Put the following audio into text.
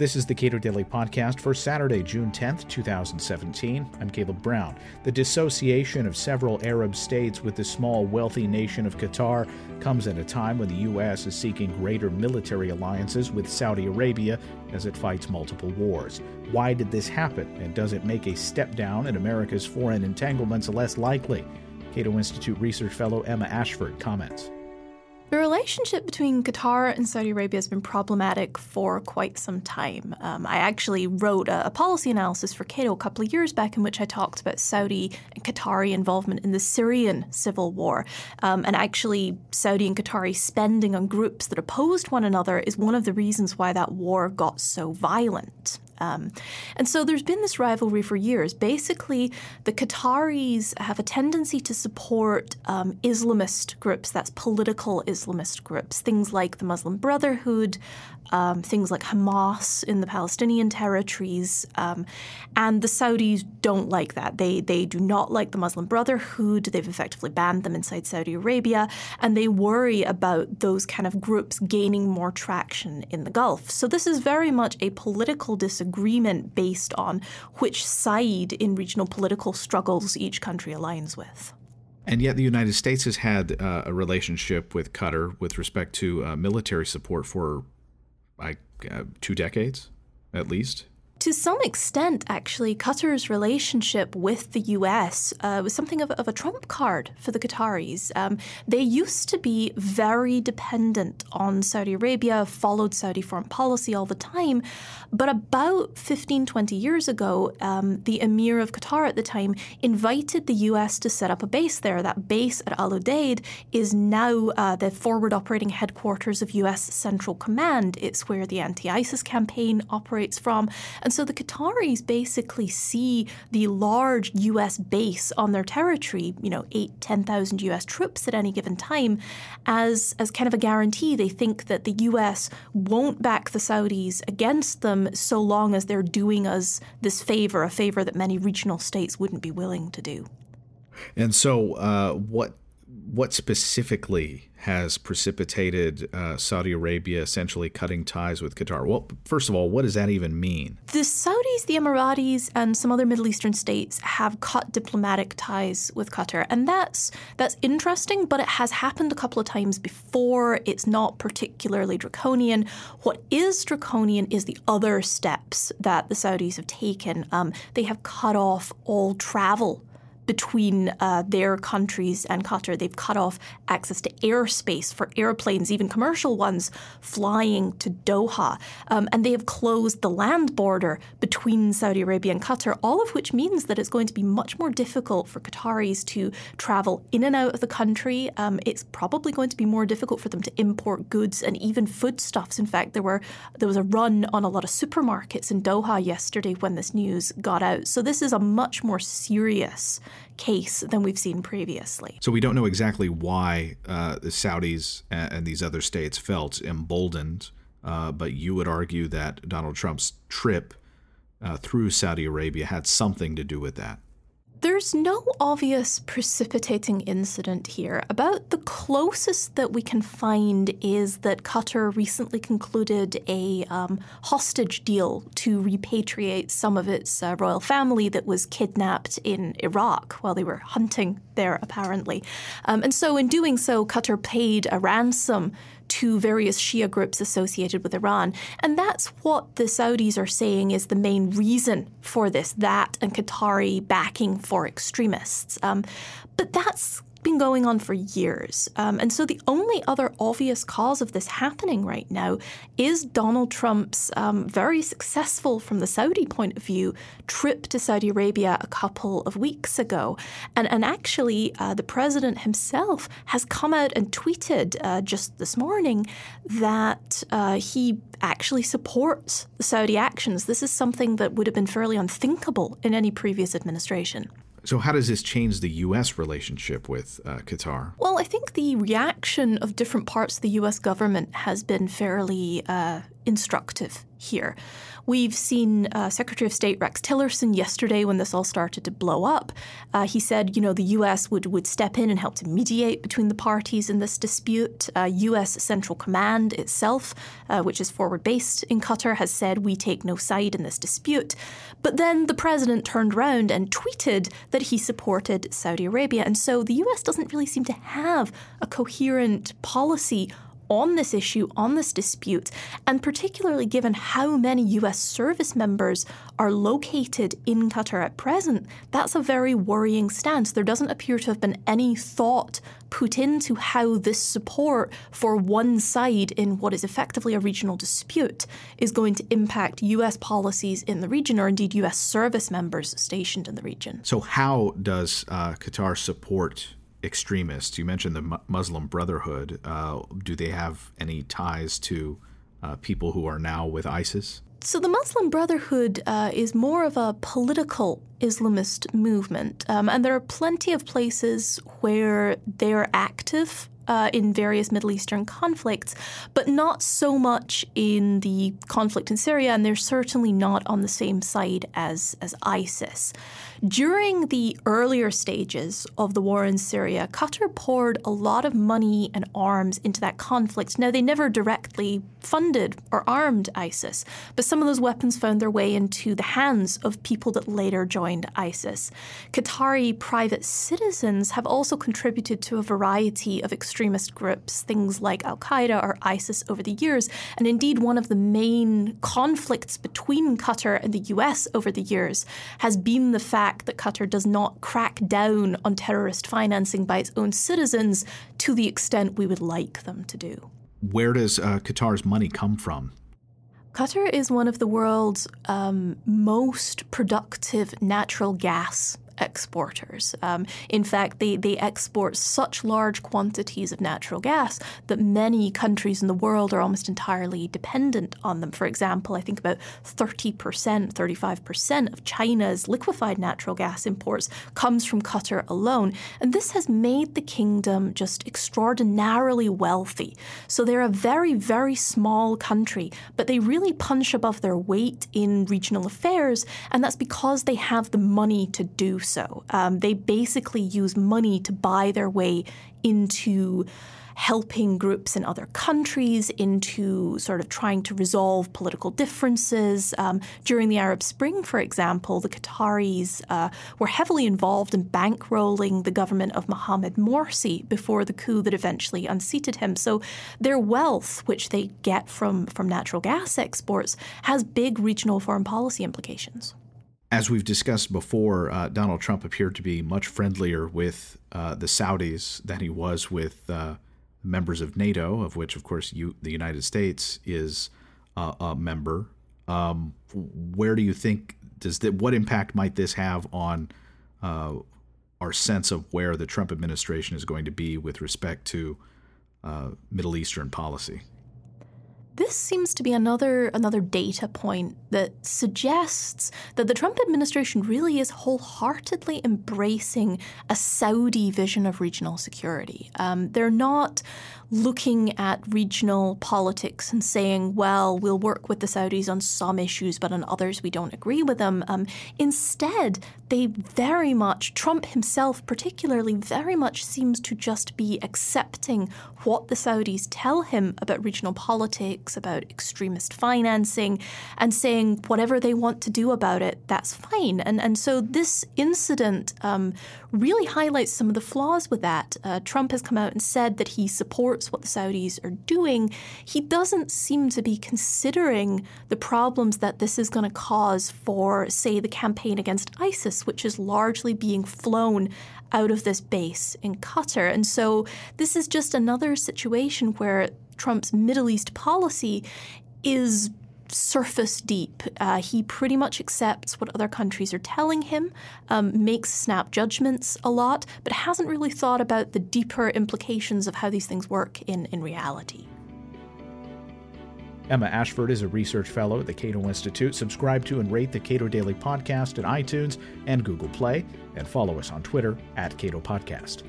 This is the Cato Daily Podcast for Saturday, June 10th, 2017. I'm Caleb Brown. The dissociation of several Arab states with the small, wealthy nation of Qatar comes at a time when the U.S. is seeking greater military alliances with Saudi Arabia as it fights multiple wars. Why did this happen, and does it make a step down in America's foreign entanglements less likely? Cato Institute research fellow Emma Ashford comments. The relationship between Qatar and Saudi Arabia has been problematic for quite some time. Um, I actually wrote a, a, policy analysis for Cato a couple of years back in which I talked about Saudi and Qatari involvement in the Syrian civil war. Um, and actually, Saudi and Qatari spending on groups that opposed one another is one of the reasons why that war got so violent. Um, and so there's been this rivalry for years. Basically, the Qataris have a tendency to support um, Islamist groups, that's political Islamist groups, things like the Muslim Brotherhood, um, things like Hamas in the Palestinian territories. Um, and the Saudis don't like that. They, they do not like the Muslim Brotherhood. They've effectively banned them inside Saudi Arabia. And they worry about those kind of groups gaining more traction in the Gulf. So this is very much a political disagreement based on which side in regional political struggles each country aligns with. And yet, the United States has had uh, a relationship with Qatar with respect to uh, military support for like uh, two decades at least. To some extent, actually, Qatar's relationship with the US uh, was something of, of, a trump card for the Qataris. Um, they used to be very dependent on Saudi Arabia, followed Saudi foreign policy all the time. But about 15, 20 years ago, um, the emir of Qatar at the time invited the US to set up a base there. That base at Al Udeid is now uh, the forward operating headquarters of US Central Command. It's where the anti ISIS campaign operates from. And and so the Qataris basically see the large US base on their territory, you know, eight, 10,000 US troops at any given time, as, as kind of a guarantee. They think that the US won't back the Saudis against them so long as they're doing us this favor, a favor that many regional states wouldn't be willing to do. And so, uh, what what specifically has precipitated uh, Saudi Arabia essentially cutting ties with Qatar? Well, first of all, what does that even mean? The Saudis, the Emiratis, and some other Middle Eastern states have cut diplomatic ties with Qatar, and that's that's interesting. But it has happened a couple of times before. It's not particularly draconian. What is draconian is the other steps that the Saudis have taken. Um, they have cut off all travel between uh, their countries and Qatar. They've cut off access to airspace for airplanes, even commercial ones, flying to Doha. Um, and they have closed the land border between Saudi Arabia and Qatar, all of which means that it's going to be much more difficult for Qataris to travel in and out of the country. Um, it's probably going to be more difficult for them to import goods and even foodstuffs. In fact, there were there was a run on a lot of supermarkets in Doha yesterday when this news got out. So this is a much more serious case than we've seen previously. So we don't know exactly why uh, the Saudis and, these other states felt emboldened, uh, but you would argue that Donald Trump's trip uh, through Saudi Arabia had something to do with that. There's no obvious precipitating incident here. About the closest that we can find is that Qatar recently concluded a um, hostage deal to repatriate some of its uh, royal family that was kidnapped in Iraq while they were hunting there, apparently. Um, and so, in doing so, Qatar paid a ransom to various Shia groups associated with Iran. And that's what the Saudis are saying is the main reason for this that and Qatari backing for extremists. Um, but that's been going on for years. Um, and so the only other obvious cause of this happening right now is Donald Trump's um, very successful, from the Saudi point of view, trip to Saudi Arabia a couple of weeks ago. And, and actually, uh, the president himself has come out and tweeted uh, just this morning that uh, he actually supports the Saudi actions. This is something that would have been fairly unthinkable in any previous administration. So, how does this change the U.S. relationship with uh, Qatar? Well, I think the reaction of different parts of the U.S. government has been fairly uh, instructive here. We've seen uh, Secretary of State Rex Tillerson yesterday when this all started to blow up. Uh, he said, you know, the U.S. would, would step in and help to mediate between the parties in this dispute. Uh, U.S. Central Command itself, uh, which is forward based in Qatar, has said we take no side in this dispute. But then the president turned around and tweeted that he supported Saudi Arabia. And so the U.S. doesn't really seem to have a coherent policy on this issue, on this dispute, and particularly given how many US service members are located in Qatar at present, that's a very worrying stance. There doesn't appear to have been any thought put into how this support for one side in what is effectively a regional dispute is going to impact US policies in the region or indeed US service members stationed in the region. So, how does uh, Qatar support extremists. You mentioned the Muslim Brotherhood. Uh, do they have any ties to uh, people who are now with ISIS? So, the Muslim Brotherhood uh, is more of a political Islamist movement, um, and there are plenty of places where they're active. Uh, in various Middle Eastern conflicts, but not so much in the conflict in Syria, and they're certainly not on the same side as, as ISIS. During the earlier stages of the war in Syria, Qatar poured a lot of money and arms into that conflict. Now, they never directly funded or armed ISIS, but some of those weapons found their way into the hands of people that later joined ISIS. Qatari private citizens have also contributed to a variety of extremist groups, things like Al Qaeda or ISIS over the years. And indeed, one of the main conflicts between Qatar and the US over the years has been the fact that Qatar does not crack down on terrorist financing by its own citizens to the extent we would like them to do. Where does uh, Qatar's money come from? Qatar is one of the world's um, most productive natural gas exporters. Um, in fact, they, they export such large quantities of natural gas that many countries in the world are almost entirely dependent on them. For example, I think about 30%, 35% of China's liquefied natural gas imports comes from Qatar alone. And this has made the kingdom just extraordinarily wealthy. So they're a very, very small country, but they really punch above their weight in regional affairs. And that's because they have the money to do so. Um, they basically use money to buy their way into helping groups in other countries, into sort of trying to resolve political differences. Um, during the Arab Spring, for example, the Qataris uh, were heavily involved in bankrolling the government of Mohamed Morsi before the coup that eventually unseated him. So their wealth, which they get from, from natural gas exports, has big regional foreign policy implications. As we've discussed before, uh, Donald Trump appeared to be much friendlier with uh, the Saudis than he was with uh, members of NATO, of which, of course, you, the United States is a member. Um, where do you think does that? What impact might this have on uh, our sense of where the Trump administration is going to be with respect to uh, Middle Eastern policy? This seems to be another another data point that suggests that the Trump administration really is wholeheartedly embracing a Saudi vision of regional security. Um, they're not looking at regional politics and saying, well, we'll work with the Saudis on some issues, but on others we don't agree with them. Um, instead, they very much, Trump himself particularly, very much seems to just be accepting what the Saudis tell him about regional politics, about extremist financing, and saying whatever they want to do about it, that's fine. And, and so this incident um, really highlights some of the flaws with that. Uh, Trump has come out and said that he supports supports what the Saudis are doing, he doesn't seem to be considering the problems that this is going to cause for, say, the campaign against ISIS, which is largely being flown out of this base in Qatar. And so this is just another situation where Trump's Middle East policy is surface deep. Uh, he pretty much accepts what other countries are telling him, um, makes snap judgments a lot, but hasn't really thought about the deeper implications of how these things work in, in reality. Emma Ashford is a research fellow at the Cato Institute. Subscribe to and rate the Cato Daily Podcast at iTunes and Google Play, and follow us on Twitter at Cato Podcast.